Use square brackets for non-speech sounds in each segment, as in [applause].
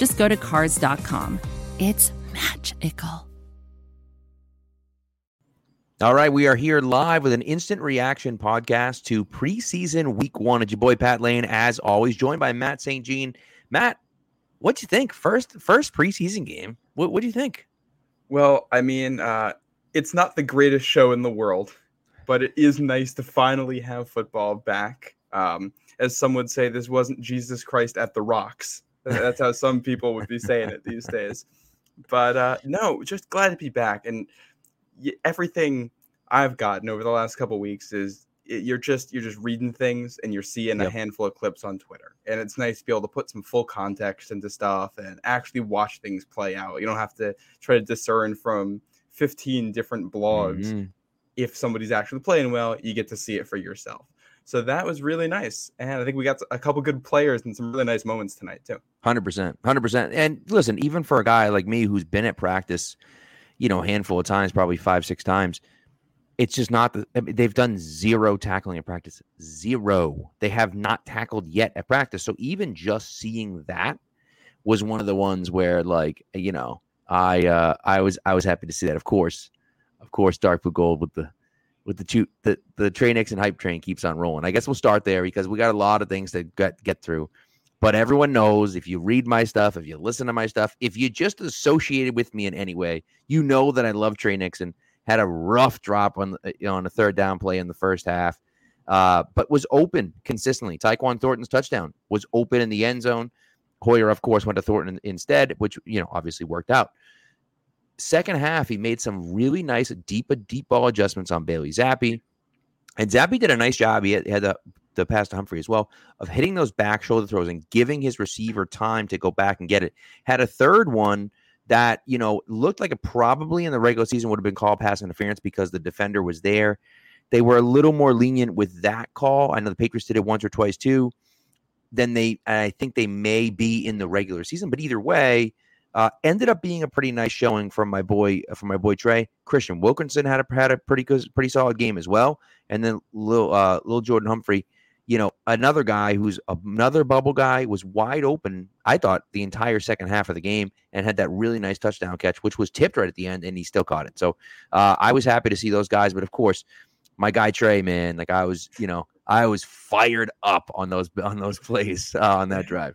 just go to Cars.com. It's magical. All right, we are here live with an instant reaction podcast to preseason week one. It's your boy Pat Lane, as always, joined by Matt St. Jean. Matt, what do you think? First, first preseason game. What what do you think? Well, I mean, uh, it's not the greatest show in the world, but it is nice to finally have football back. Um, as some would say, this wasn't Jesus Christ at the Rocks. That's how some people would be saying it these days. But uh, no, just glad to be back and everything I've gotten over the last couple weeks is you're just you're just reading things and you're seeing yep. a handful of clips on Twitter, and it's nice to be able to put some full context into stuff and actually watch things play out. You don't have to try to discern from 15 different blogs. Mm-hmm. If somebody's actually playing well, you get to see it for yourself. So that was really nice, and I think we got a couple good players and some really nice moments tonight too. Hundred percent, hundred percent. And listen, even for a guy like me who's been at practice you know, a handful of times, probably five, six times. It's just not the, I mean, they've done zero tackling at practice. Zero. They have not tackled yet at practice. So even just seeing that was one of the ones where, like, you know, I uh I was I was happy to see that. Of course, of course, Dark Blue Gold with the with the two the the Tre Nixon hype train keeps on rolling. I guess we'll start there because we got a lot of things to get get through. But everyone knows if you read my stuff, if you listen to my stuff, if you just associated with me in any way, you know that I love Tre Nixon. Had a rough drop on you know, on a third down play in the first half, uh, but was open consistently. Tyquan Thornton's touchdown was open in the end zone. Hoyer, of course, went to Thornton instead, which you know obviously worked out. Second half, he made some really nice deep uh, deep ball adjustments on Bailey Zappe. And Zappe did a nice job. He had, had the the pass to Humphrey as well of hitting those back shoulder throws and giving his receiver time to go back and get it. Had a third one that you know looked like it probably in the regular season would have been called pass interference because the defender was there. They were a little more lenient with that call. I know the Patriots did it once or twice too. Then they, I think they may be in the regular season, but either way, uh, ended up being a pretty nice showing from my boy from my boy Tre. Kristian Wilkerson had a had a pretty good, pretty solid game as well, and then little uh, little Jordan Humphrey you know, another guy who's another bubble guy was wide open, I thought, the entire second half of the game and had that really nice touchdown catch, which was tipped right at the end, and he still caught it. So uh, I was happy to see those guys. But of course, my guy Tre, man, like I was, you know, I was fired up on those on those [laughs] plays uh, on that drive.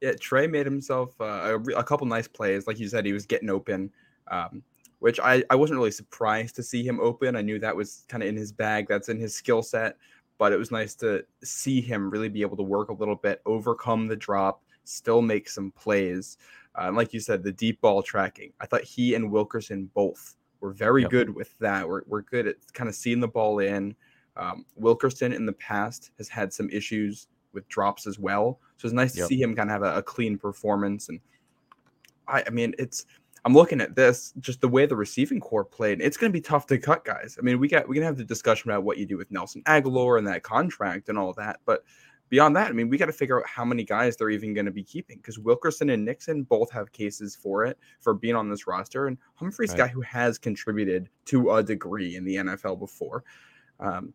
Yeah, Tre made himself uh, a, a, couple nice plays. Like you said, he was getting open. Um, which I, I wasn't really surprised to see him open. I knew that was kind of in his bag. That's in his skill set but it was nice to see him really be able to work a little bit, overcome the drop, still make some plays. Uh, and like you said, the deep ball tracking. I thought he and Wilkerson both were very yep. good with that. We're, we're good at kind of seeing the ball in. Um, Wilkerson in the past has had some issues with drops as well. So it's nice yep. to see him kind of have a, a clean performance. And I, I mean, it's I'm looking at this, just the way the receiving corps played. It's going to be tough to cut guys. I mean, we got we can have the discussion about what you do with Nelson Agholor and that contract and all that, but beyond that, I mean, we got to figure out how many guys they're even going to be keeping because Wilkerson and Nixon both have cases for it for being on this roster, and Humphrey's right. guy who has contributed to a degree in the NFL before. Um,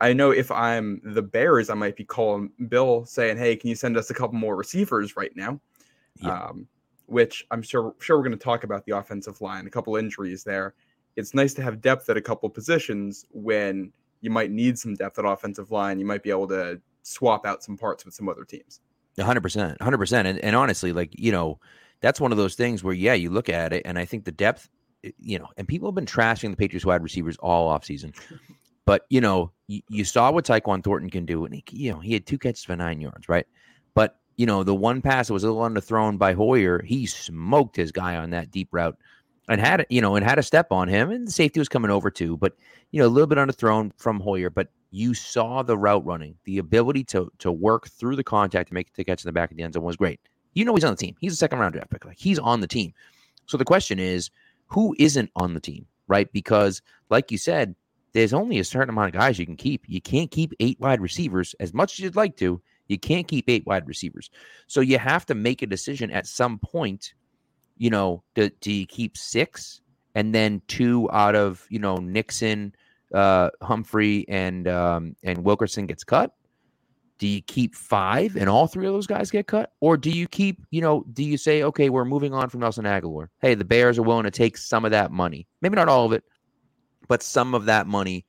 I know if I'm the Bears, I might be calling Bill saying, "Hey, can you send us a couple more receivers right now?" Yeah. Um, which I'm sure sure we're going to talk about the offensive line, a couple injuries there. It's nice to have depth at a couple positions when you might need some depth at offensive line. You might be able to swap out some parts with some other teams. 100%. 100%. And, and honestly, like, you know, that's one of those things where, yeah, you look at it, and I think the depth, you know, and people have been trashing the Patriots wide receivers all offseason. [laughs] But, you know, you, saw what Tyquan Thornton can do. And, he, you know, he had two catches for nine yards, right? But you know, the one pass that was a little underthrown by Hoyer, he smoked his guy on that deep route and had, you know, and had a step on him and the safety was coming over too, but you know, a little bit underthrown from Hoyer, but you saw the route running, the ability to to work through the contact to make the catch in the back of the end zone was great. You know he's on the team. He's a second round draft pick. Like he's on the team. So the question is, who isn't on the team, right? Because like you said, there's only a certain amount of guys you can keep. You can't keep eight wide receivers as much as you'd like to. You can't keep eight wide receivers. So you have to make a decision at some point. You know, do, do you keep six and then two out of you know Nixon, uh, Humphrey, and um, and Wilkerson gets cut? Do you keep five and all three of those guys get cut? Or do you keep, you know, do you say, okay, we're moving on from Nelson Agholor? Hey, the Bears are willing to take some of that money. Maybe not all of it, but some of that money.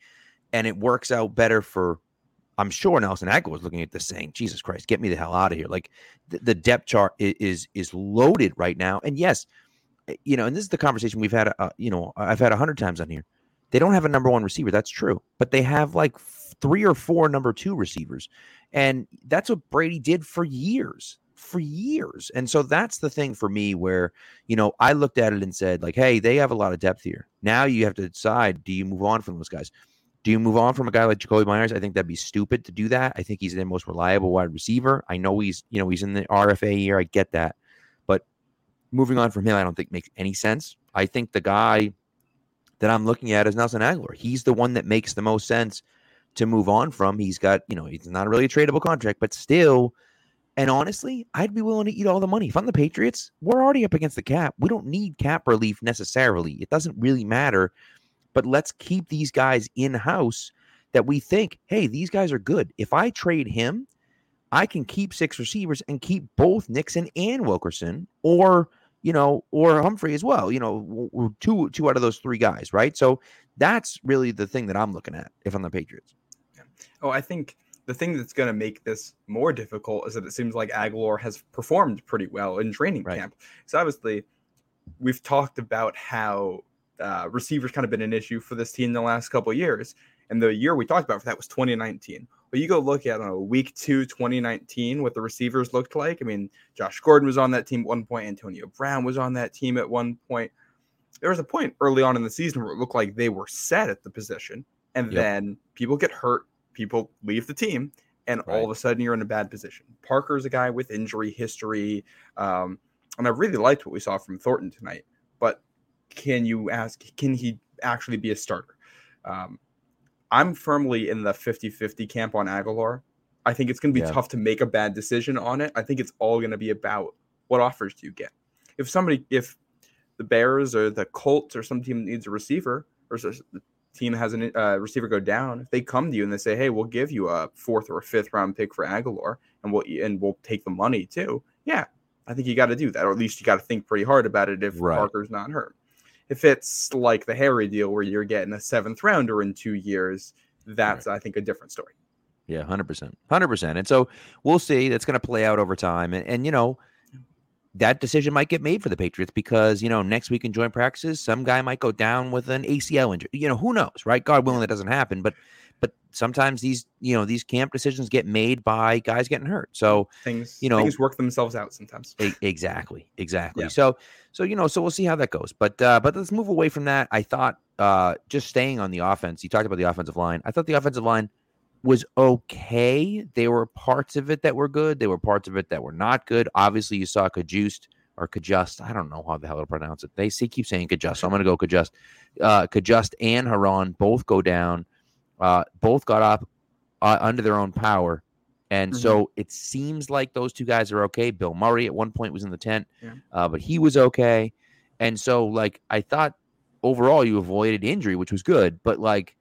And it works out better for, I'm sure Nelson Agholor was looking at this saying, Jesus Christ, get me the hell out of here. Like the, the depth chart is, is, is loaded right now. And yes, eh, you know, and this is the conversation we've had, uh, you know, I've had a hundred times on here. They don't have a number one receiver. That's true. But they have like three or four number two receivers. And that's what Brady did for years, for years. And so that's the thing for me where, you know, I looked at it and said, like, hey, they have a lot of depth here. Now you have to decide do you move on from those guys? Do you move on from a guy like Jakobi Meyers? I think that'd be stupid to do that. I think he's the most reliable wide receiver. I know he's, you know, he's in the RFA year. I get that. But moving on from him, I don't think makes any sense. I think the guy that I'm looking at is Nelson Agholor. He's the one that makes the most sense to move on from. He's got, you know, he's not really a tradable contract, but still. And honestly, I'd be willing to eat all the money. If I'm the Patriots, we're already up against the cap. We don't need cap relief necessarily. It doesn't really matter. But let's keep these guys in house that we think, hey, these guys are good. If I trade him, I can keep six receivers and keep both Nixon and Wilkerson, or you know, or Humphrey as well. You know, two two out of those three guys, right? So that's really the thing that I'm looking at if I'm the Patriots. Oh, I think the thing that's going to make this more difficult is that it seems like Agholor has performed pretty well in training right. camp. So obviously, we've talked about how uh, receivers kind of been an issue for this team the last couple years, and the year we talked about for that was 2019. But you go look at uh, week two, 2019, what the receivers looked like. I mean, Josh Gordon was on that team at one point. Antonio Brown was on that team at one point. There was a point early on in the season where it looked like they were set at the position, and yep. then people get hurt people leave the team, and right. all of a sudden you're in a bad position. Parker's a guy with injury history, um, and I really liked what we saw from Thornton tonight. But can you ask? Can he actually be a starter? Um, I'm firmly in the 50-50 camp on Agholor. I think it's going to be yeah. tough to make a bad decision on it. I think it's all going to be about what offers do you get. If somebody, if the Bears or the Colts or some team needs a receiver, or team has a uh, receiver go down, if they come to you and they say, "Hey, we'll give you a fourth or a fifth round pick for Agholor, and we'll and we'll take the money too," yeah, I think you got to do that, or at least you got to think pretty hard about it if right. Parker's not hurt. If it's like the Harry deal where you're getting a seventh rounder in two years, that's right. I think a different story. Yeah, hundred percent, hundred percent. And so we'll see. That's going to play out over time, and, and you know that decision might get made for the Patriots because, you know, next week in joint practices, some guy might go down with an ACL injury. You know, who knows, right? God willing that doesn't happen. But but sometimes these, you know, these camp decisions get made by guys getting hurt. So things, you know, things work themselves out sometimes. exactly. Exactly. Yeah. So so you know, so we'll see how that goes. But uh, but let's move away from that. I thought uh just staying on the offense, you talked about the offensive line. I thought the offensive line was okay. There were parts of it that were good. There were parts of it that were not good. Obviously, you saw Cajuste or Cajuste. I don't know how the hell to pronounce it. They see keep saying Cajuste, so I'm going to go Cajuste. Uh, Cajuste and Herron both go down. Uh, both got up uh, under their own power. And mm-hmm. so it seems like those two guys are okay. Bill Murray at one point was in the tent, yeah. uh, but he was okay. And so, like, I thought overall you avoided injury, which was good. But like,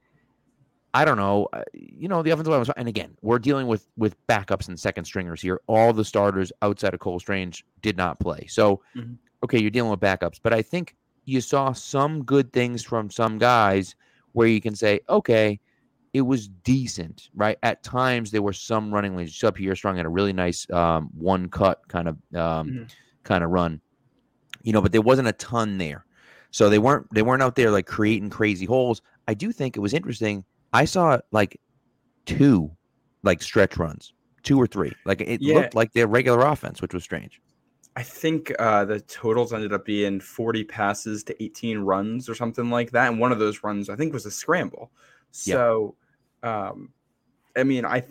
I don't know. Uh, you know, the offensive line was, and again, we're dealing with with backups and second stringers here. All the starters outside of Cole Strange did not play. So, mm-hmm. okay, you're dealing with backups, but I think you saw some good things from some guys where you can say, okay, it was decent, right? At times there were some running lanes. Sub Pierre Strong had a really nice um, one cut kind of um, mm-hmm. kind of run, you know, but there wasn't a ton there. So they weren't they weren't out there like creating crazy holes. I do think it was interesting I saw like two like stretch runs, two or three. Like it yeah. looked like their regular offense, which was strange. I think uh, the totals ended up being 40 passes to 18 runs or something like that. And one of those runs, I think, was a scramble. So, um, I mean, I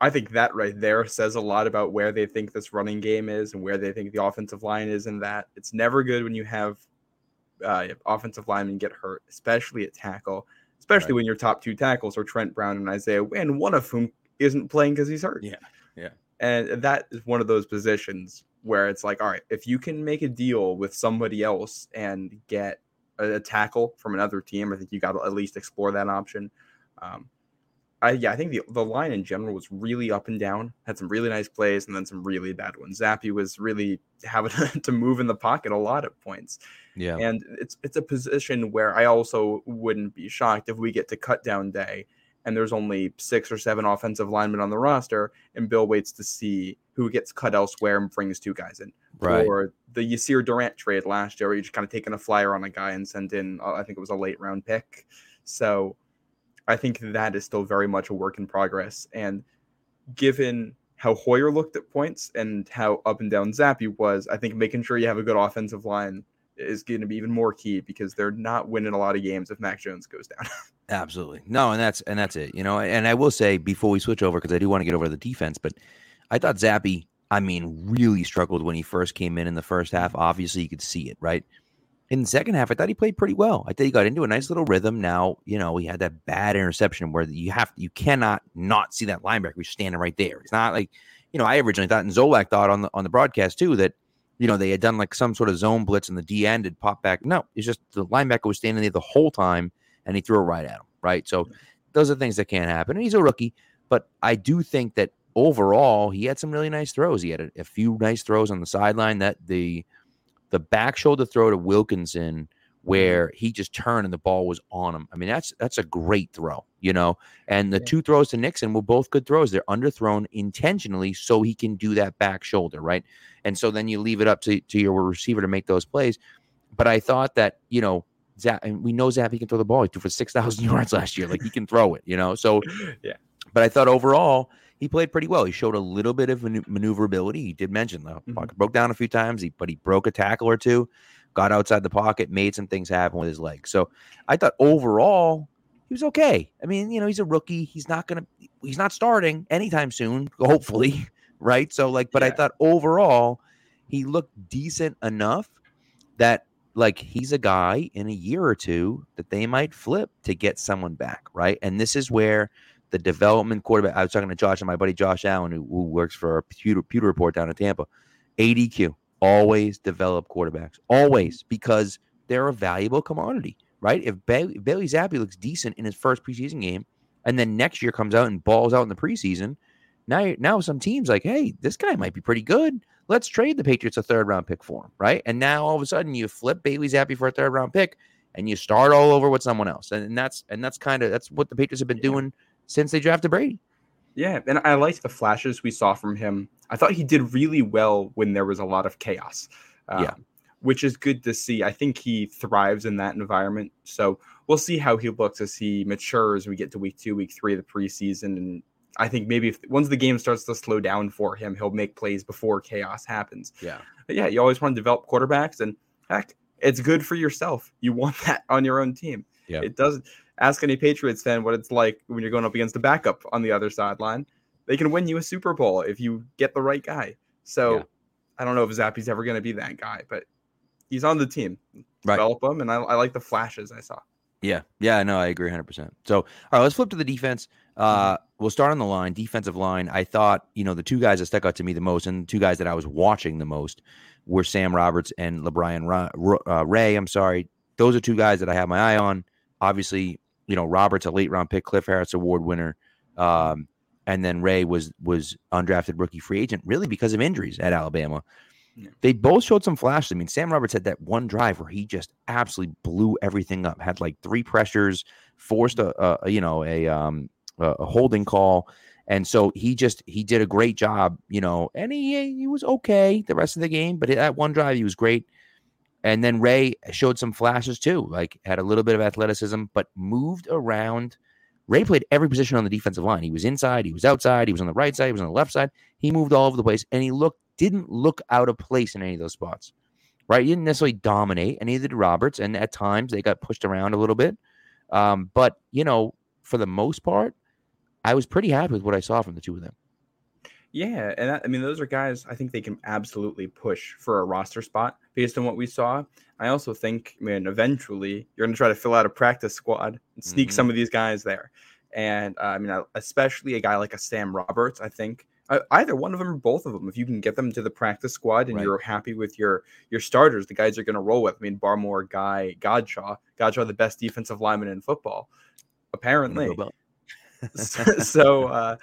I think that right there says a lot about where they think this running game is and where they think the offensive line is in that. It's never good when you have uh, offensive linemen get hurt, especially at tackle, especially right. when your top two tackles are Trent Brown and Isaiah Wynn, one of whom isn't playing because he's hurt. Yeah. Yeah. And that is one of those positions where it's like, all right, if you can make a deal with somebody else and get a, a tackle from another team, I think you got to at least explore that option. Um, I yeah, I think the the line in general was really up and down. Had some really nice plays and then some really bad ones. Zappe was really [laughs] having [laughs] to move in the pocket a lot at points. Yeah, and it's it's a position where I also wouldn't be shocked if we get to cut down day and there's only six or seven offensive linemen on the roster, and Bill waits to see who gets cut elsewhere and brings two guys in. Right. Or the Yasir Durant trade last year, where you just kind of taking a flyer on a guy and sent in, uh, I think it was a late round pick. So I think that is still very much a work in progress. And given how Hoyer looked at points and how up and down Zappe was, I think making sure you have a good offensive line is going to be even more key because they're not winning a lot of games if Mac Jones goes down. [laughs] Absolutely. No, and that's and that's it. You know, and I will say before we switch over because I do want to get over the defense, but I thought Zappe, I mean, really struggled when he first came in in the first half. Obviously, you could see it, right? In the second half, I thought he played pretty well. I thought he got into a nice little rhythm. Now, you know, he had that bad interception where you have you cannot not see that linebacker who's standing right there. It's not like, you know, I originally thought and Zolak thought on the on the broadcast too that, you know, they had done like some sort of zone blitz and the D end had popped back. No, it's just the linebacker was standing there the whole time and he threw it right at him. Right. So those are things that can't happen. And he's a rookie, but I do think that overall he had some really nice throws. He had a, a few nice throws on the sideline that the the back shoulder throw to Wilkerson mm-hmm. where he just turned and the ball was on him. I mean, that's that's a great throw, you know. And the yeah. two throws to Nixon were both good throws. They're underthrown intentionally so he can do that back shoulder, right? And so then you leave it up to, to your receiver to make those plays. But I thought that, you know, Zap, and we know Zap he can throw the ball. He threw for six thousand [laughs] yards last year. Like he can throw it, you know. So [laughs] yeah. But I thought overall he played pretty well. He showed a little bit of maneuverability. He did mention the mm-hmm. pocket broke down a few times, he, but he broke a tackle or two, got outside the pocket, made some things happen with his legs. So I thought overall he was okay. I mean, you know, he's a rookie. He's not gonna he's not starting anytime soon, hopefully, [laughs] right? So like, but yeah. I thought overall he looked decent enough that like he's a guy in a year or two that they might flip to get someone back, right? And this is where the development quarterback. I was talking to Josh and my buddy Josh Allen, who, who works for a pewter, pewter report down in Tampa. ADQ, always develop quarterbacks, always, because they're a valuable commodity, right? If Bailey, Bailey Zappe looks decent in his first preseason game, and then next year comes out and balls out in the preseason, now now some teams like, hey, this guy might be pretty good. Let's trade the Patriots a third round pick for him, right? And now all of a sudden you flip Bailey Zappe for a third round pick, and you start all over with someone else, and, and that's and that's kind of that's what the Patriots have been yeah. doing since they drafted Brady. Yeah, and I liked the flashes we saw from him. I thought he did really well when there was a lot of chaos. Um, yeah. Which is good to see. I think he thrives in that environment. So we'll see how he looks as he matures. We get to week two, week three of the preseason. And I think maybe if once the game starts to slow down for him, he'll make plays before chaos happens. Yeah. But yeah, you always want to develop quarterbacks. And heck, it's good for yourself. You want [laughs] that on your own team. Yeah. It doesn't ask any Patriots fan what it's like when you're going up against a backup on the other sideline. They can win you a Super Bowl if you get the right guy. So yeah. I don't know if Zappe's ever going to be that guy, but he's on the team. Right. Develop him, and I, I like the flashes I saw. Yeah, yeah, no, I agree 100%. So, all right, let's flip to the defense. Uh, mm-hmm. We'll start on the line, defensive line. I thought, you know, the two guys that stuck out to me the most and the two guys that I was watching the most were Sam Roberts and LaBryan uh, Ray. I'm sorry. Those are two guys that I have my eye on. Obviously, you know, Roberts a late round pick, Cliff Harris award winner, um, and then Ray was was undrafted rookie free agent, really because of injuries at Alabama. Yeah. They both showed some flashes. I mean, Sam Roberts had that one drive where he just absolutely blew everything up. Had like three pressures, forced a, a you know a um a holding call, and so he just he did a great job, you know, and he he was okay the rest of the game, but that one drive he was great. And then Ray showed some flashes too, like had a little bit of athleticism, but moved around. Ray played every position on the defensive line. He was inside, he was outside, he was on the right side, he was on the left side. He moved all over the place, and he looked didn't look out of place in any of those spots. Right? He didn't necessarily dominate, and neither did Roberts. And at times they got pushed around a little bit. Um, but you know, for the most part, I was pretty happy with what I saw from the two of them. Yeah, and that, I mean those are guys I think they can absolutely push for a roster spot based on what we saw. I also think, I mean, eventually you're going to try to fill out a practice squad and sneak mm-hmm. some of these guys there. And uh, I mean, especially a guy like a Sam Roberts, I think uh, either one of them or both of them, if you can get them to the practice squad and right. you're happy with your your starters, the guys you're going to roll with. I mean, Barmore, Guy, Godchaux, Godchaux, the best defensive lineman in football, apparently. [laughs] so, so uh,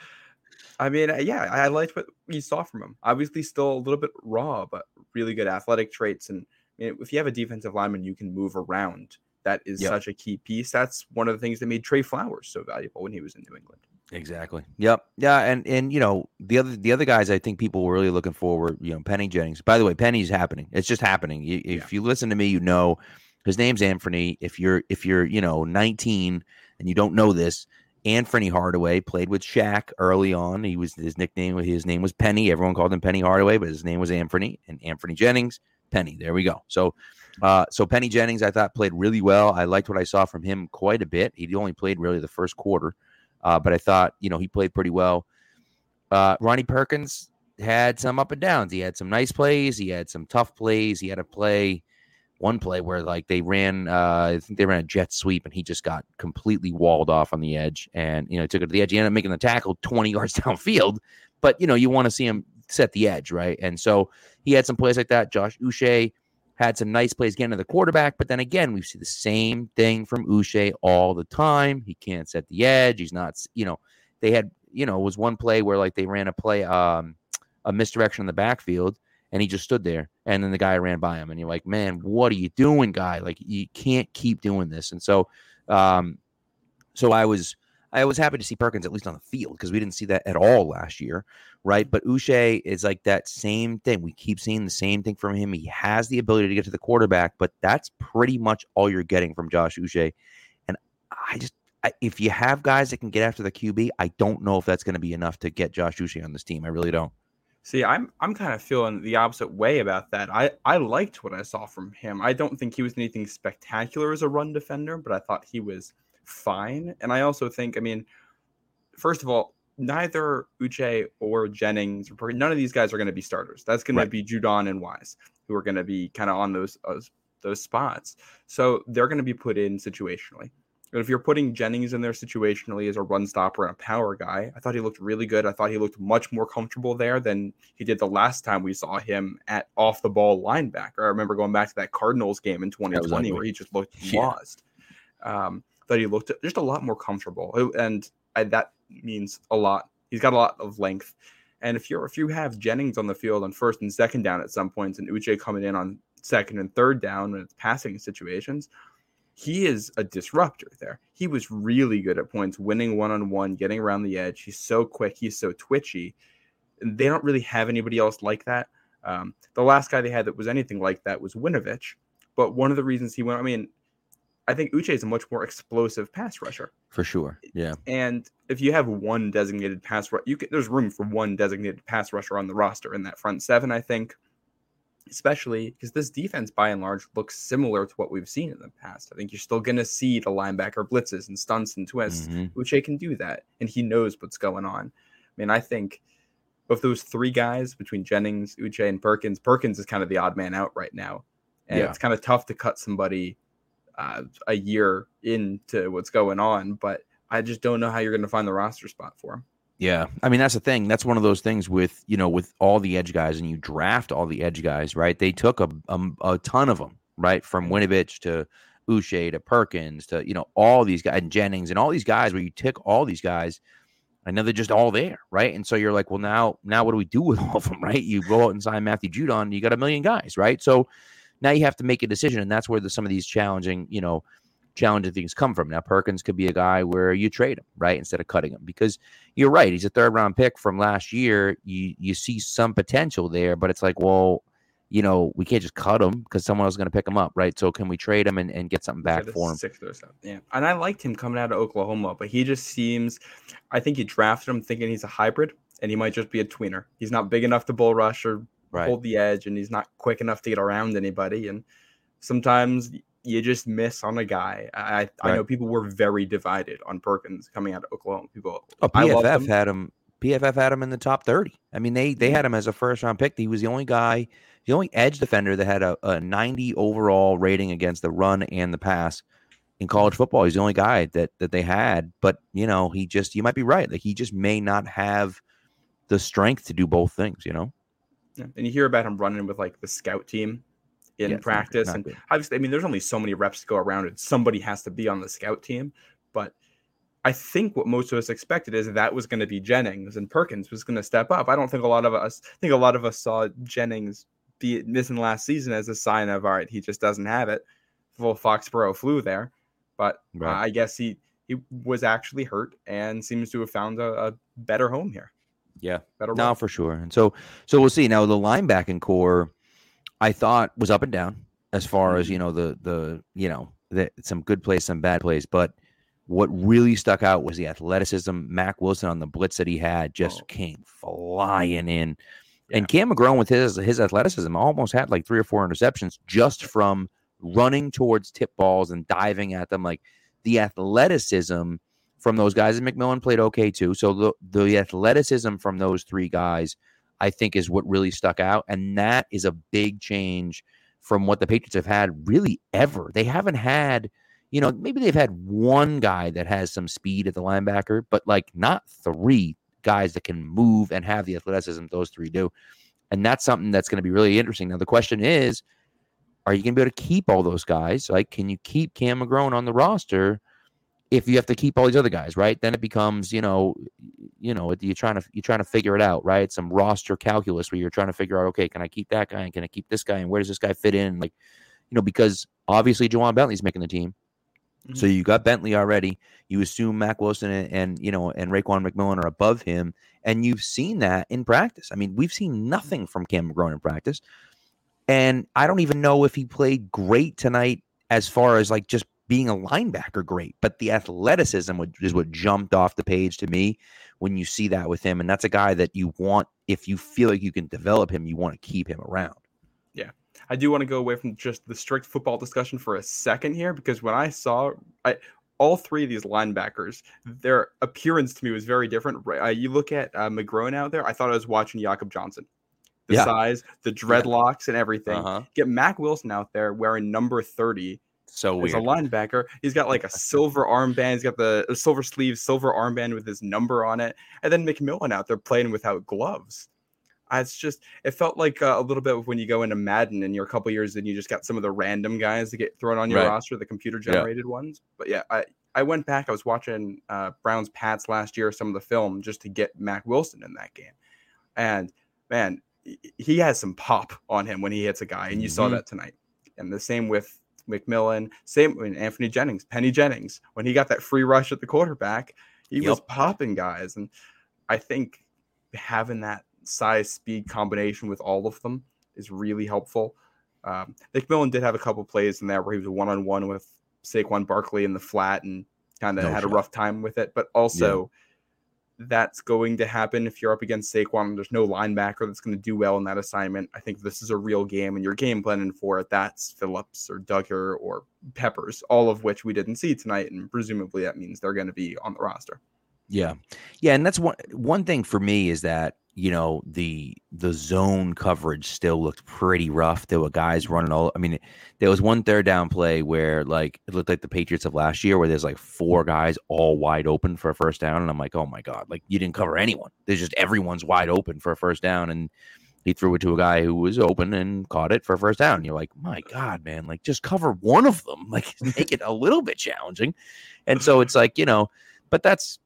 I mean, uh, yeah, I liked what we saw from him. Obviously, still a little bit raw, but really good athletic traits. And I mean, if you have a defensive lineman, you can move around. That is yep. such a key piece. That's one of the things that made Trey Flowers so valuable when he was in New England. Exactly. Yep. Yeah. And and you know the other the other guys I think people were really looking forward. You know, Penny Jennings. By the way, Penny's happening. It's just happening. You, if yeah. you listen to me, you know his name's Anfernee. If you're if you're you know 19 and you don't know this, Anfernee Hardaway played with Shaq early on. He was his nickname. His name was Penny. Everyone called him Penny Hardaway, but his name was Anfernee and Anfernee Jennings. Penny. There we go. So, uh, so Penny Jennings, I thought played really well. I liked what I saw from him quite a bit. He only played really the first quarter, uh, but I thought you know he played pretty well. Uh, Ronnie Perkins had some up and downs. He had some nice plays. He had some tough plays. He had a play one play where like they ran uh, I think they ran a jet sweep and he just got completely walled off on the edge and you know took it to the edge. He ended up making the tackle 20 [laughs] yards downfield, but you know you want to see him set the edge, right? And so he had some plays like that. Josh Uche had some nice plays getting to the quarterback, but then again, we see the same thing from Uche all the time. He can't set the edge. He's not, you know, they had, you know, was one play where like they ran a play, um, a misdirection in the backfield and he just stood there and then the guy ran by him and you're like man what are you doing guy? Like you can't keep doing this. And so um so i was i was happy to see perkins at least on the field because we didn't see that at all last year right? But Uche is like that same thing. We keep seeing the same thing from him. He has the ability to get to the quarterback but that's pretty much all you're getting from josh Uche and i just if you have guys that can get after the QB, I don't know if that's going to be enough to get Josh Uche on this team. I really don't. See, I'm I'm kind of feeling the opposite way about that. I I liked what I saw from him. I don't think he was anything spectacular as a run defender, but I thought he was fine. And I also think, I mean, first of all, neither Uche or Jennings, none of these guys are going to be starters. That's going right. to be Judon and Wise, who are going to be kind of on those, those those spots. So they're going to be put in situationally. But if you're putting Jennings in there situationally as a run stopper and a power guy, I thought he looked really good. I thought he looked much more comfortable there than he did the last time we saw him at off the ball linebacker. I remember going back to that Cardinals game in 2020 where he just looked yeah. lost. Um, that he looked just a lot more comfortable, oh, and I, that means a lot. He's got a lot of length. And if you're if you have Jennings on the field on first and second down at some points, and Uche coming in on second and third down when it's passing situations, he is a disruptor there. He was really good at points, winning one on one, getting around the edge. He's so quick. He's so twitchy. They don't really have anybody else like that. Um, the last guy they had that was anything like that was Winovich. But one of the reasons he went, I mean, I think Uche is a much more explosive pass rusher. For sure. Yeah. And if you have one designated pass rusher, you can, there's room for one designated pass rusher on the roster in that front seven, I think especially because this defense by and large looks similar to what we've seen in the past. I think you're still going to see the linebacker blitzes and stunts and twists. mm-hmm. Uche can do that, and he knows what's going on. I mean, I think of those three guys between Jennings, Uche, and Perkins, Perkins is kind of the odd man out right now, and yeah. it's kind of tough to cut somebody uh, a year into what's going on. But I just don't know how you're going to find the roster spot for him. Yeah, I mean that's the thing. That's one of those things with you know with all the edge guys, and you draft all the edge guys, right? They took a a, a ton of them, right, from Winovich to Uche to Perkins to you know all these guys and Jennings and all these guys. Where you took all these guys, I know they're just all there, right? And so you're like, well, now now what do we do with all of them, [laughs] right? You go out and sign Matthew Judon, you got a million guys, right? So now you have to make a decision, and that's where the, some of these challenging, you know challenging things come from. Now, Perkins could be a guy where you trade him, right, instead of cutting him, because you're right. He's a third round pick from last year. You you see some potential there, but it's like, well, you know, we can't just cut him because someone else is going to pick him up, right? So can we trade him and, and get something back for him? Sixth or seventh, yeah. And I liked him coming out of Oklahoma, but he just seems. I think you drafted him thinking he's a hybrid, and he might just be a tweener. He's not big enough to bull rush or right. hold the edge, and he's not quick enough to get around anybody. And sometimes you just miss on a guy. I right. I know people were very divided on Perkins coming out of Oklahoma. People, oh, PFF had him. PFF had him in the top 30. I mean, they they had him as a first round pick. He was the only guy, the only edge defender that had a, a 90 overall rating against the run and the pass in college football. He's the only guy that that they had. But you know, he just you might be right. Like he just may not have the strength to do both things. You know. Yeah. And you hear about him running with like the scout team in yeah, practice, and obviously, I mean, there's only so many reps to go around, and somebody has to be on the scout team. But I think what most of us expected is that was going to be Jennings and Perkins was going to step up. I don't think a lot of us I think a lot of us saw Jennings be missing last season as a sign of all right, he just doesn't have it. Full Foxborough flew there, but right. uh, I guess he he was actually hurt and seems to have found a, a better home here. Yeah, better. No, for sure. And so so we'll see. Now the linebacking corps, I thought was up and down as far mm-hmm. as you know the the you know the, some good plays, some bad plays, but what really stuck out was the athleticism. Mack Wilson on the blitz that he had just oh. came flying in. Yeah. And Cam McGrone with his his athleticism almost had like three or four interceptions just from running towards tip balls and diving at them. Like the athleticism from those guys, and McMillan played okay too. So the the athleticism from those three guys, I think, is what really stuck out, and that is a big change from what the Patriots have had really ever. They haven't had you know, maybe they've had one guy that has some speed at the linebacker, but like not three guys that can move and have the athleticism those three do. And that's something that's going to be really interesting. Now, the question is, are you going to be able to keep all those guys? Like, can you keep Cam McGrone on the roster if you have to keep all these other guys, right? Then it becomes, you know, you know, you're trying to you're trying to figure it out, right? Some roster calculus where you're trying to figure out, okay, can I keep that guy and can I keep this guy and where does this guy fit in? Like, you know, because obviously Ja'Whaun Bentley's making the team. Mm-hmm. So you got Bentley already. You assume Mack Wilson and, and, you know and Raekwon McMillan are above him, and you've seen that in practice. I mean, we've seen nothing from Cam McGrone in practice, and I don't even know if he played great tonight as far as like just being a linebacker great, but the athleticism is what jumped off the page to me when you see that with him, and that's a guy that you want if you feel like you can develop him, you want to keep him around. Yeah, I do want to go away from just the strict football discussion for a second here because when I saw I, all three of these linebackers, their appearance to me was very different. Uh, you look at uh, McGrone out there, I thought I was watching Jakob Johnson. The yeah. size, the dreadlocks, and everything. Uh-huh. Get Mack Wilson out there wearing number 30 so weird. As a linebacker, he's got like a [laughs] silver armband. He's got the silver sleeve, silver armband with his number on it, and then McMillan out there playing without gloves it's just it felt like uh, a little bit of when you go into Madden and you're a couple years and you just got some of the random guys to get thrown on your right. roster, the computer generated yeah. ones. But yeah, I I went back. I was watching uh, Browns Pats last year, some of the film just to get Mack Wilson in that game, and man, he has some pop on him when he hits a guy, and you mm-hmm. saw that tonight. And the same with McMillan, same with Anfernee Jennings, Penny Jennings, when he got that free rush at the quarterback, he yep. was popping guys, and I think having that size speed combination with all of them is really helpful. Um, McMillan did have a couple plays in there where he was one on one with Saquon Barkley in the flat and kind of no had shot. a rough time with it. But also, yeah. That's going to happen if you're up against Saquon. And there's no linebacker that's going to do well in that assignment. I think this is a real game, and you're game planning for it. That's Phillips or Dugger or Peppers, all of which we didn't see tonight, and presumably that means they're going to be on the roster. Yeah, yeah, and that's one one thing for me is that you know the the zone coverage still looked pretty rough. There were guys mm-hmm. running all. I mean, there was one third down play where like it looked like the Patriots of last year, where there's like four guys all wide open for a first down, and I'm like, oh my god, like you didn't cover anyone. There's just everyone's wide open for a first down, and he threw it to a guy who was open and caught it for a first down. You're like, my god, man, like just cover one of them, [laughs] like make it a little bit challenging. And so it's like you know, but that's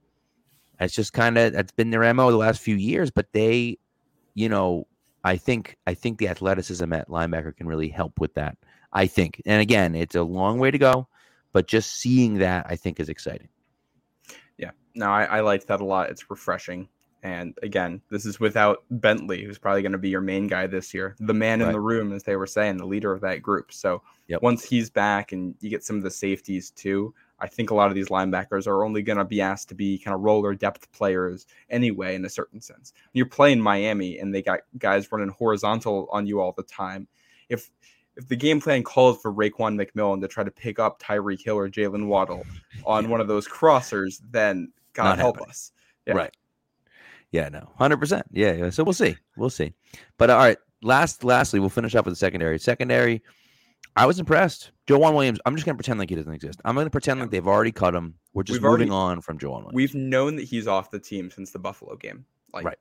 that's just kind of that's been their mo the last few years. But they, you know, I think I think the athleticism at linebacker can really help with that. I think, and again, it's a long way to go, but just seeing that I think is exciting. Yeah, no, I, I like that a lot. It's refreshing. And again, this is without Bentley, who's probably going to be your main guy this year, the man right. in the room, as they were saying, the leader of that group. So yep. once he's back and you get some of the safeties too, I think a lot of these linebackers are only going to be asked to be kind of roller depth players anyway, in a certain sense. You're playing Miami, and they got guys running horizontal on you all the time. If if the game plan calls for Raekwon McMillan to try to pick up Tyreek Hill or Jaylen Waddle [laughs] on one of those crossers, then God Not help happening. us. Yeah. Right. Yeah, no, hundred percent. Yeah, yeah. So we'll see, we'll see. But all right, last, lastly, we'll finish up with the secondary. Secondary, I was impressed. Joejuan Williams. I'm just gonna pretend like he doesn't exist. I'm gonna pretend like they've already cut him. We're just We've moving already- on from Joejuan Williams. We've known that he's off the team since the Buffalo game. Like, Right.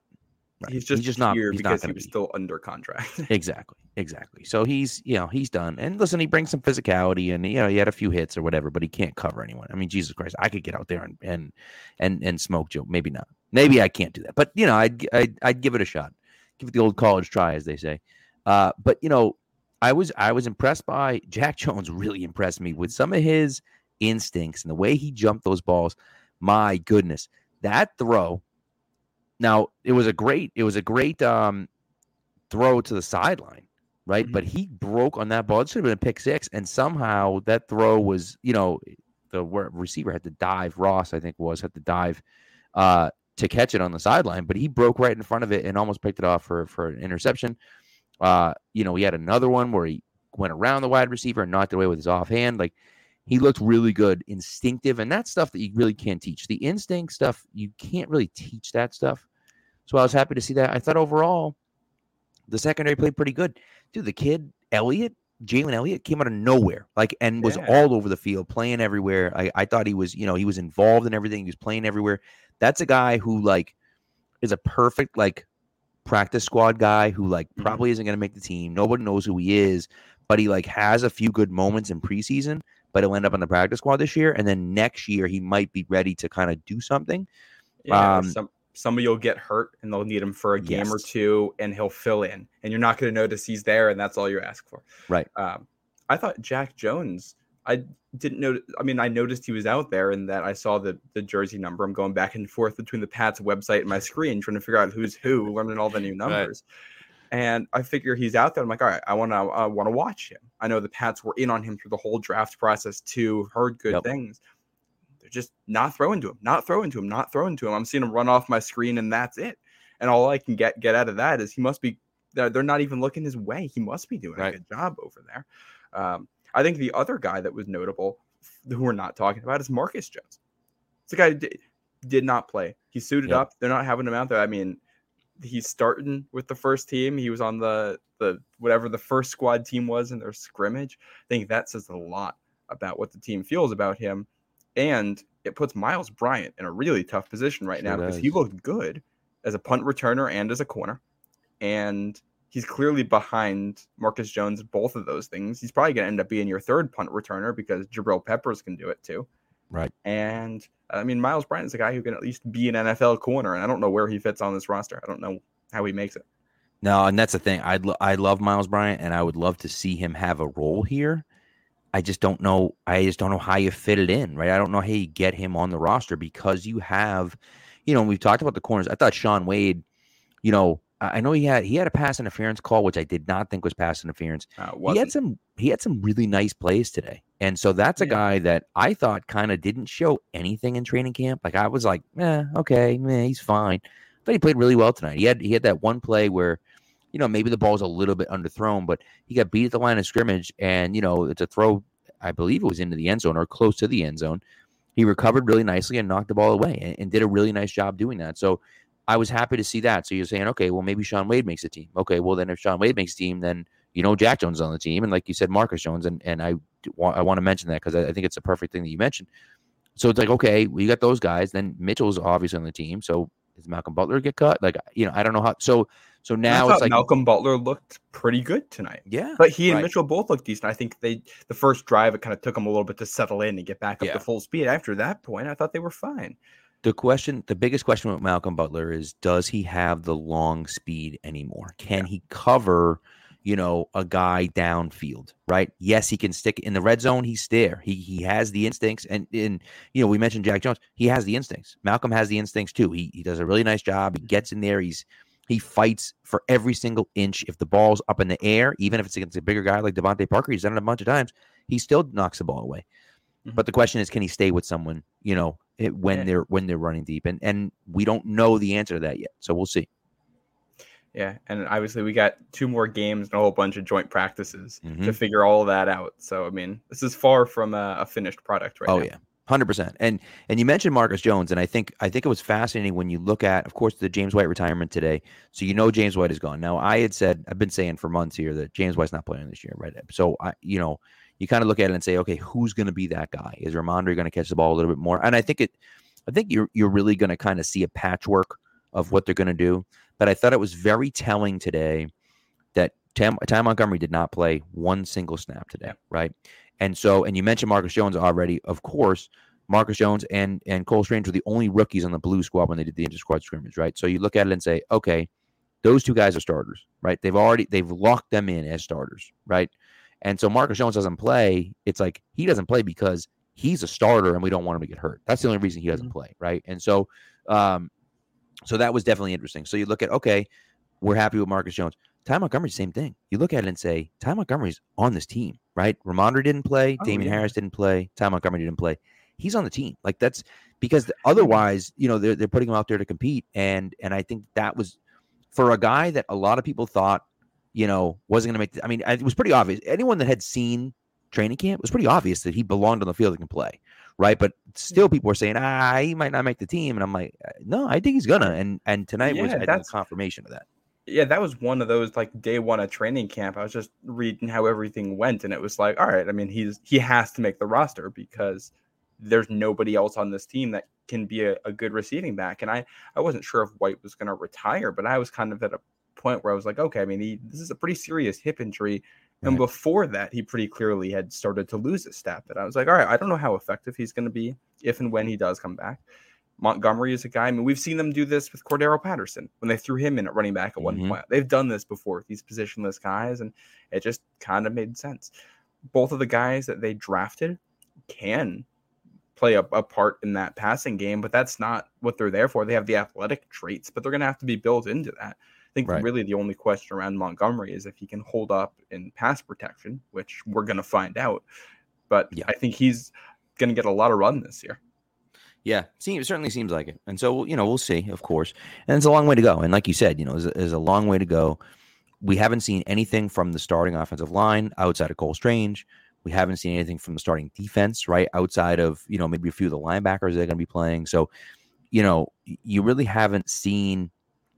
Right. He's just, just not. here He's not because he was be. still under contract. [laughs] Exactly, exactly. So he's, you know, he's done. And listen, he brings some physicality, and you know, he had a few hits or whatever, but he can't cover anyone. I mean, Jesus Christ, I could get out there and and and and smoke Joe. Maybe not. Maybe I can't do that. But you know, I'd I'd, I'd give it a shot. Give it the old college try, as they say. Uh, but you know, I was I was impressed by Jack Jones. [laughs] Really impressed me with some of his instincts and the way he jumped those balls. My goodness, that throw. Now it was a great. It was a great um, throw to the sideline, right? Mhm. But he broke on that ball. It should have been a pick six, and somehow that throw was, you know, the receiver had to dive. Ross, I think, was had to dive uh, to catch it on the sideline, but he broke right in front of it and almost picked it off for for an interception. Uh, you know, he had another one where he went around the wide receiver and knocked it away with his offhand. Like he looked really good, instinctive, and that's stuff that you really can't teach. The instinct stuff you can't really teach that stuff. So I was happy to see that. I thought overall the secondary played pretty good. Dude, the kid Elliott, Jalen Elliott, came out of nowhere, like and was Yeah. all over the field, playing everywhere. I, I thought he was, you know, he was involved in everything. He was playing everywhere. That's a guy who like is a perfect like practice squad guy who like Mhm. probably isn't going to make the team. Nobody knows who he is, but he like has a few good moments in preseason. But he'll end up on the practice squad this year, and then next year he might be ready to kind of do something. Yeah, Um, some somebody will get hurt and they'll need him for a game or two, and he'll fill in, and you're not going to notice he's there, and that's all you ask for. Right. Um, I thought Jack Jones. I didn't know. I mean, I noticed he was out there, and that I saw the the jersey number. I'm going back and forth between the Pats website and my screen, trying to figure out who's who, learning all the new numbers. And I figure he's out there. I'm like, all right, I want to, I want to watch him. I know the Pats were in on him through the whole draft process too. Heard good Yep. things. They're just not throwing to him, not throwing to him, not throwing to him. I'm seeing him run off my screen, and that's it. And all I can get get out of that is he must be. They're, they're not even looking his way. He must be doing Right. a good job over there. Um, I think the other guy that was notable, who we're not talking about, is Marcus Jones. It's a guy who did, did not play. He suited Yep. up. They're not having him out there. I mean, he's starting with the first team. He was on the the whatever the first squad team was in their scrimmage. I think that says a lot about what the team feels about him, and it puts Myles Bryant in a really tough position right Sure now because he looked good as a punt returner and as a corner, and he's clearly behind Marcus Jones both of those things. He's probably going to end up being your third punt returner because Jabril Peppers can do it too. Right. And I mean, Myles Bryant is a guy who can at least be an NFL corner, and I don't know where he fits on this roster. I don't know how he makes it. No, and that's the thing. I lo- I love Myles Bryant, and I would love to see him have a role here. I just don't know. I just don't know how you fit it in, right? I don't know how you get him on the roster because you have, you know, we've talked about the corners. I thought Shaun Wade, you know, I know he had he had a pass interference call, which I did not think was pass interference. Uh, He had some he had some really nice plays today, and so that's a Yeah. guy that I thought kind of didn't show anything in training camp. Like I was like, eh, okay, meh, he's fine. But he played really well tonight. He had he had that one play where, you know, maybe the ball's a little bit underthrown, but he got beat at the line of scrimmage, and you know, it's a throw. I believe it was into the end zone or close to the end zone. He recovered really nicely and knocked the ball away, and, and did a really nice job doing that. So. I was happy to see that. So you're saying, okay, well, maybe Shaun Wade makes a team. Okay, well, then if Shaun Wade makes a team, then you know Jack Jones is on the team, and like you said, Marcus Jones, and and I want I want to mention that because I, I think it's a perfect thing that you mentioned. So it's like okay, we got those guys. Then Mitchell's obviously on the team. So does Malcolm Butler get cut? Like you know, I don't know how. So so now it's like Malcolm Butler looked pretty good tonight. yeah, But he and Right. Mitchell both looked decent. I think they the first drive it kind of took them a little bit to settle in and get back up Yeah. to full speed. After that point, I thought they were fine. The question, the biggest question with Malcolm Butler is, does he have the long speed anymore? Can he cover? You know, a guy downfield, right? Yes, he can stick in the red zone. He's there. He he has the instincts, and in you know, we mentioned Jack Jones. He has the instincts. Malcolm has the instincts too. He he does a really nice job. He gets in there. He's he fights for every single inch. If the ball's up in the air, even if it's against a bigger guy like DeVante Parker, he's done it a bunch of times. He still knocks the ball away. Mhm. But the question is, can he stay with someone? You know, it, when Yeah. they're when they're running deep, and and we don't know the answer to that yet. So we'll see. Yeah, and obviously we got two more games and a whole bunch of joint practices to Mhm. figure all that out. So I mean, this is far from a, a finished product right oh now. yeah, Hundred percent, and and you mentioned Marcus Jones, and I think I think it was fascinating when you look at, of course, the James White retirement today. So you know James White is gone. Now I had said I've been saying for months here that James White's not playing this year, right? So I, you know, you kind of look at it and say, okay, who's going to be that guy? Is Rhamondre going to catch the ball a little bit more? And I think it, I think you're you're really going to kind of see a patchwork of what they're going to do. But I thought it was very telling today that Tam, Ty Montgomery did not play one single snap today, right? And so, and you mentioned Marcus Jones already. Of course, Marcus Jones and and Cole Strange were the only rookies on the blue squad when they did the inter squad scrimmage, right? So you look at it and say, okay, those two guys are starters, right? They've already they've locked them in as starters, right? And so Marcus Jones doesn't play. It's like he doesn't play because he's a starter and we don't want him to get hurt. That's the only reason he doesn't mm-hmm. play, right? And so, um, so that was definitely interesting. So you look at okay, we're happy with Marcus Jones. Ty Montgomery, same thing. You look at it and say, Ty Montgomery's on this team, right? Rhamondre didn't play, oh, Damien yeah. Harris didn't play, Ty Montgomery didn't play. He's on the team. Like that's because otherwise, you know, they're they're putting him out there to compete. And and I think that was for a guy that a lot of people thought, you know, wasn't gonna make the, I mean, it was pretty obvious. Anyone that had seen training camp was pretty obvious that he belonged on the field and can play. Right. But still people were saying, ah, he might not make the team. And I'm like, no, I think he's gonna. And and tonight yeah, was I think confirmation of that yeah, that was one of those like day one of training camp. I was just reading how everything went, and it was like, all right, I mean, he's he has to make the roster because there's nobody else on this team that can be a, a good receiving back. And I I wasn't sure if White was going to retire, but I was kind of at a point where I was like, okay, I mean, he, this is a pretty serious hip injury. And right. before that, he pretty clearly had started to lose a step. And I was like, all right, I don't know how effective he's going to be if and when he does come back. Montgomery is a guy. I mean, we've seen them do this with Cordarrelle Patterson when they threw him in at running back at one mm-hmm. point. They've done this before with these positionless guys, and it just kind of made sense. Both of the guys that they drafted can play a, a, part in that passing game, but that's not what they're there for. They have the athletic traits, but they're going to have to be built into that. I think right. really the only question around Montgomery is if he can hold up in pass protection, which we're going to find out. But yeah. I think he's going to get a lot of run this year. Yeah, seems certainly seems like it. And so you know, we'll see, of course. And it's a long way to go. And like you said, you know, there's a long way to go. We haven't seen anything from the starting offensive line outside of Cole Strange. We haven't seen anything from the starting defense, right? Outside of, you know, maybe a few of the linebackers they're going to be playing. So, you know, you really haven't seen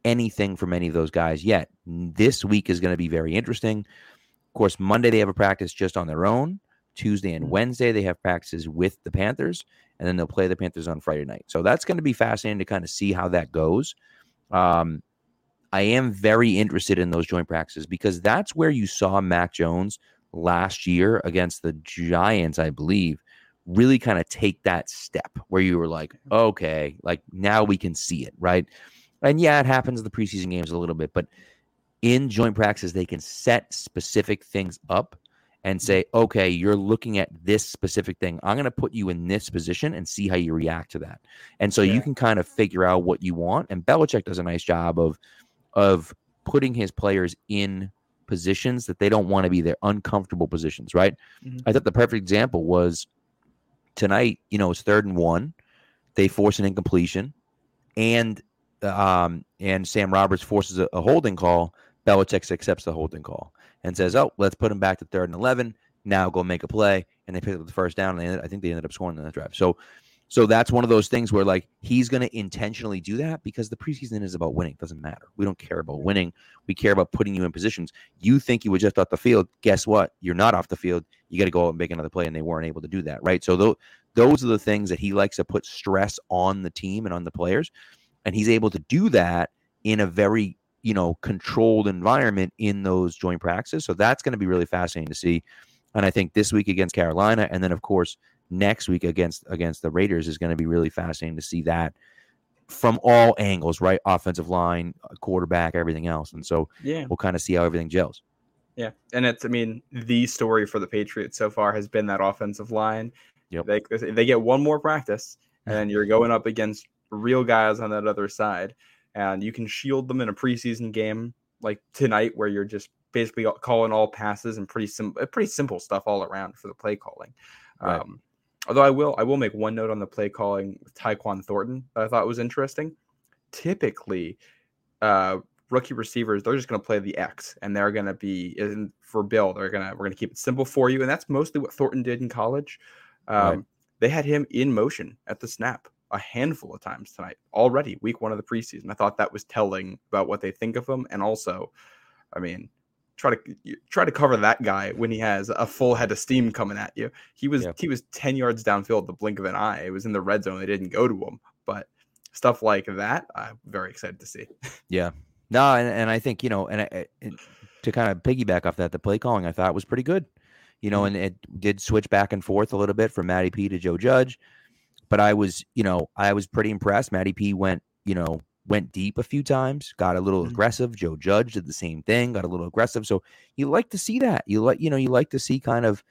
anything from any of those guys yet. This week is going to be very interesting. Of course, Monday they have a practice just on their own. Tuesday and. Wednesday they have practices with the Panthers and then they'll play the Panthers on Friday night. So that's going to be fascinating to kind of see how that goes. Um, I am very interested in those joint practices because that's where you saw Mac Jones last year against the Giants, I believe, really kind of take that step where you were like, okay, like now we can see it, right? And yeah, it happens in the preseason games a little bit, but in joint practices, they can set specific things up and say, okay, you're looking at this specific thing. I'm going to put you in this position and see how you react to that. And so yeah. you can kind of figure out what you want. And Belichick does a nice job of of putting his players in positions that they don't want to be their uncomfortable positions, right? Mm-hmm. I thought the perfect example was tonight, you know, it's third and one. They force an incompletion and um and Sam Roberts forces a, a holding call. Belichick accepts the holding call and says, "Oh, let's put him back to third and 11. Now go make a play." And they pick up the first down, and ended, I think they ended up scoring in that drive. So, so that's one of those things where like he's going to intentionally do that because the preseason is about winning. It doesn't matter. We don't care about winning. We care about putting you in positions. You think you were just off the field. Guess what? You're not off the field. You got to go out and make another play, and they weren't able to do that. Right. So th- those are the things that he likes to put stress on the team and on the players, and he's able to do that in a very you know controlled environment in those joint practices. So that's going to be really fascinating to see. And I think this week against Carolina, and then of course next week against against the Raiders is going to be really fascinating to see that from all angles, right? Offensive line, uh, quarterback, everything else. And so yeah, we'll kind of see how everything gels. Yeah, and it's I mean the story for the Patriots so far has been that offensive line. Yep. They they get one more practice, and [laughs] you're going up against real guys on that other side and you can shield them in a preseason game like tonight where you're just basically calling all passes and pretty simple pretty simple stuff all around for the play calling right. um, although i will i will make one note on the play calling with tyquan thornton that i thought was interesting typically uh, rookie receivers they're just going to play the x and they're going to be in, for bill they're going to we're going to keep it simple for you and that's mostly what thornton did in college um, right. they had him in motion at the snap a handful of times tonight already, week one of the preseason. I thought that was telling about what they think of him. And also, I mean, try to try to cover that guy when he has a full head of steam coming at you. He was yeah. he was 10 yards downfield the blink of an eye. It was in the red zone. They didn't go to him. But stuff like that, I'm very excited to see. Yeah. No, and, and I think, you know, and, I, to kind of piggyback off that, the play calling I thought was pretty good. You know, mm-hmm. and it did switch back and forth a little bit from Matty P to Joe Judge. But I was, you know, I was pretty impressed. Matty P went, you know, went deep a few times, got a little mm-hmm. aggressive. Joe Judge did the same thing, got a little aggressive. So you like to see that. You like, you know, you like to see kind of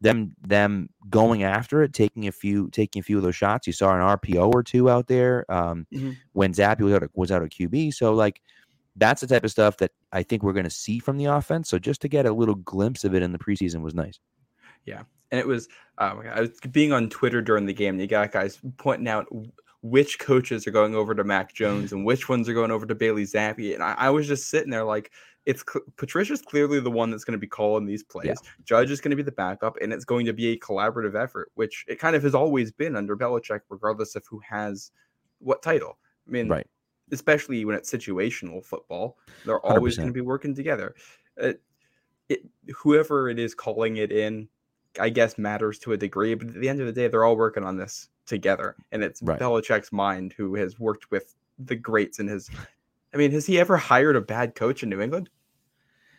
them them going after it, taking a few taking a few of those shots. You saw an RPO or two out there um, mm-hmm. when Zappe was out of, was out of QB. So like that's the type of stuff that I think we're going to see from the offense. So just to get a little glimpse of it in the preseason was nice. Yeah, and it was um, I was being on Twitter during the game. You got guys pointing out which coaches are going over to Mac Jones and which ones are going over to Bailey Zappe. And I, I was just sitting there like, it's Patricia's clearly the one that's going to be calling these plays. Yeah. Judge is going to be the backup, and it's going to be a collaborative effort, which it kind of has always been under Belichick, regardless of who has what title. I mean, right. especially when it's situational football, they're always 100%. going to be working together. It, it, whoever it is calling it in, I guess, matters to a degree, but at the end of the day, they're all working on this together. And it's right. Belichick's mind who has worked with the greats in his. I mean, has he ever hired a bad coach in New England?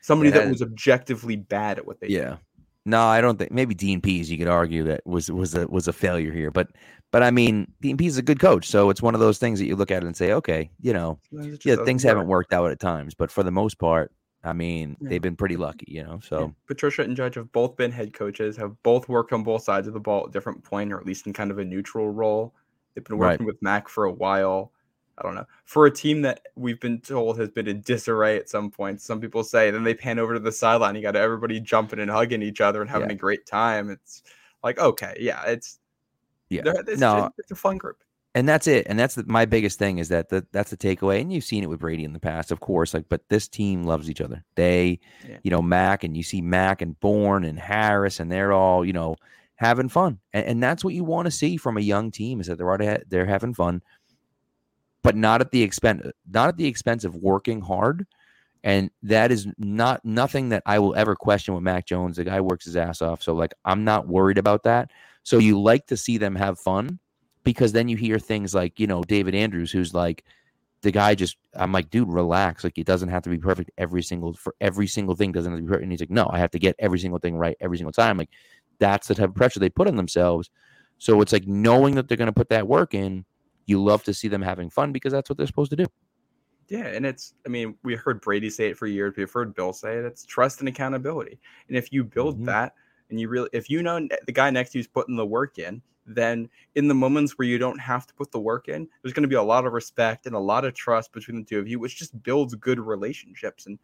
Somebody yeah. that was objectively bad at what they yeah. No, I don't think maybe Dean Pees you could argue that was was a was a failure here, but but I mean Dean Pees is a good coach, so it's one of those things that you look at it and say, okay, you know, yeah, things haven't worked out at times, but for the most part, I mean, yeah. they've been pretty lucky, you know. So yeah. Patricia and Judge have both been head coaches, have both worked on both sides of the ball at different point, or at least in kind of a neutral role. They've been working right. with Mac for a while. I don't know. For a team that we've been told has been in disarray at some point, some people say, then they pan over to the sideline. You got everybody jumping and hugging each other and having yeah. a great time. It's like, okay, yeah, it's yeah, it's, no, it's a fun group and that's it. And that's the, my biggest thing is that the, that's the takeaway. And you've seen it with Brady in the past, of course. Like, but this team loves each other. They, yeah. you know, Mac and you see Mac and Bourne and Harris, and they're all, you know, having fun. And, and that's what you want to see from a young team is that they're already they're having fun, but not at the expense not at the expense of working hard. And that is not nothing that I will ever question with Mac Jones. The guy works his ass off. So like I'm not worried about that. So you like to see them have fun because then you hear things like, you know, David Andrews, who's like, the guy just, I'm like, dude, relax. Like, it doesn't have to be perfect every single, for every single thing doesn't have to be perfect. And he's like, no, I have to get every single thing right every single time. Like, that's the type of pressure they put on themselves. So it's like knowing that they're going to put that work in, you love to see them having fun because that's what they're supposed to do. Yeah, and it's I mean, we heard Brady say it for years, we've heard Bill say it. It's trust and accountability. And if you build mm-hmm. that and you really if you know the guy next to you's putting the work in, then in the moments where you don't have to put the work in, there's going to be a lot of respect and a lot of trust between the two of you, which just builds good relationships. And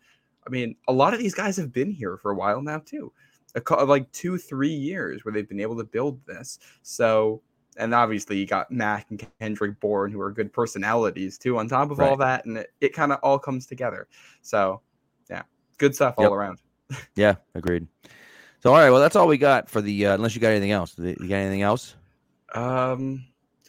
I mean, a lot of these guys have been here for a while now too, a, like two, three years where they've been able to build this. So, and obviously you got Mac and Kendrick Bourne, who are good personalities too, on top of right. all that, and it, it kind of all comes together. So, yeah, good stuff yep. all around. yeah, agreed. So, all right, well, that's all we got for the. Uh, unless you got anything else, you got anything else? Um,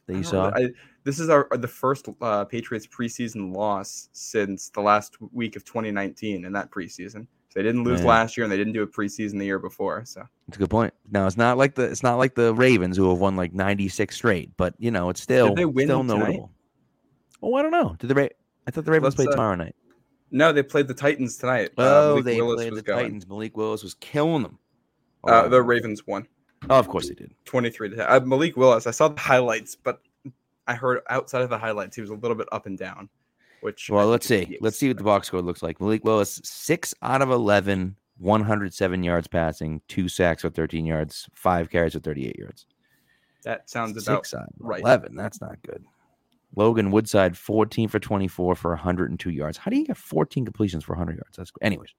that you saw. I, this is our the first uh, Patriots preseason loss since the last week of 2019 in that preseason. So they didn't lose Man. last year, and they didn't do a preseason the year before. So it's a good point. Now it's not like the it's not like the Ravens who have won like 96 straight, but you know it's still they win still notable. Oh, I don't know. Did the Ra- I thought the Ravens Let's, played uh, tomorrow night. No, they played the Titans tonight. Uh, oh, uh, they Willis played the going. Titans. Malik Willis was killing them. Uh, the Ravens won. Oh, of course he did. 23 to 10. Uh, Malik Willis, I saw the highlights, but I heard outside of the highlights, he was a little bit up and down. Which well, let's see. Let's see what the box score looks like. Malik Willis, six out of 11, 107 yards passing, two sacks for 13 yards, five carries for 38 yards. That sounds about six out of right. 11. That's not good. Logan Woodside, 14 for 24 for 102 yards. How do you get 14 completions for 100 yards? That's anyways.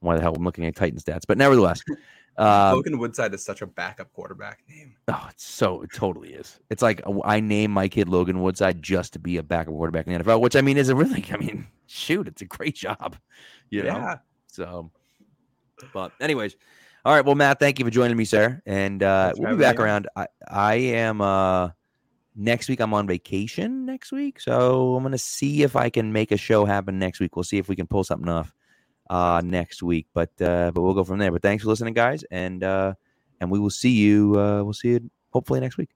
Why the hell I'm looking at Titan stats, but nevertheless, [laughs] um, Logan Woodside is such a backup quarterback name. Oh, it's so it totally is. It's like uh, I name my kid Logan Woodside just to be a backup quarterback in the NFL, which I mean is a really, [laughs] I mean, shoot, it's a great job. [laughs] You know? Yeah. So, but anyways, All right. Well, Matt, thank you for joining me, sir. And uh, we'll be back around. I, I am uh, next week. I'm on vacation next week, so I'm gonna see if I can make a show happen next week. We'll see if we can pull something off uh, next week. But uh, but we'll go from there. But thanks for listening, guys, and uh, and we will see you. Uh, we'll see you hopefully next week.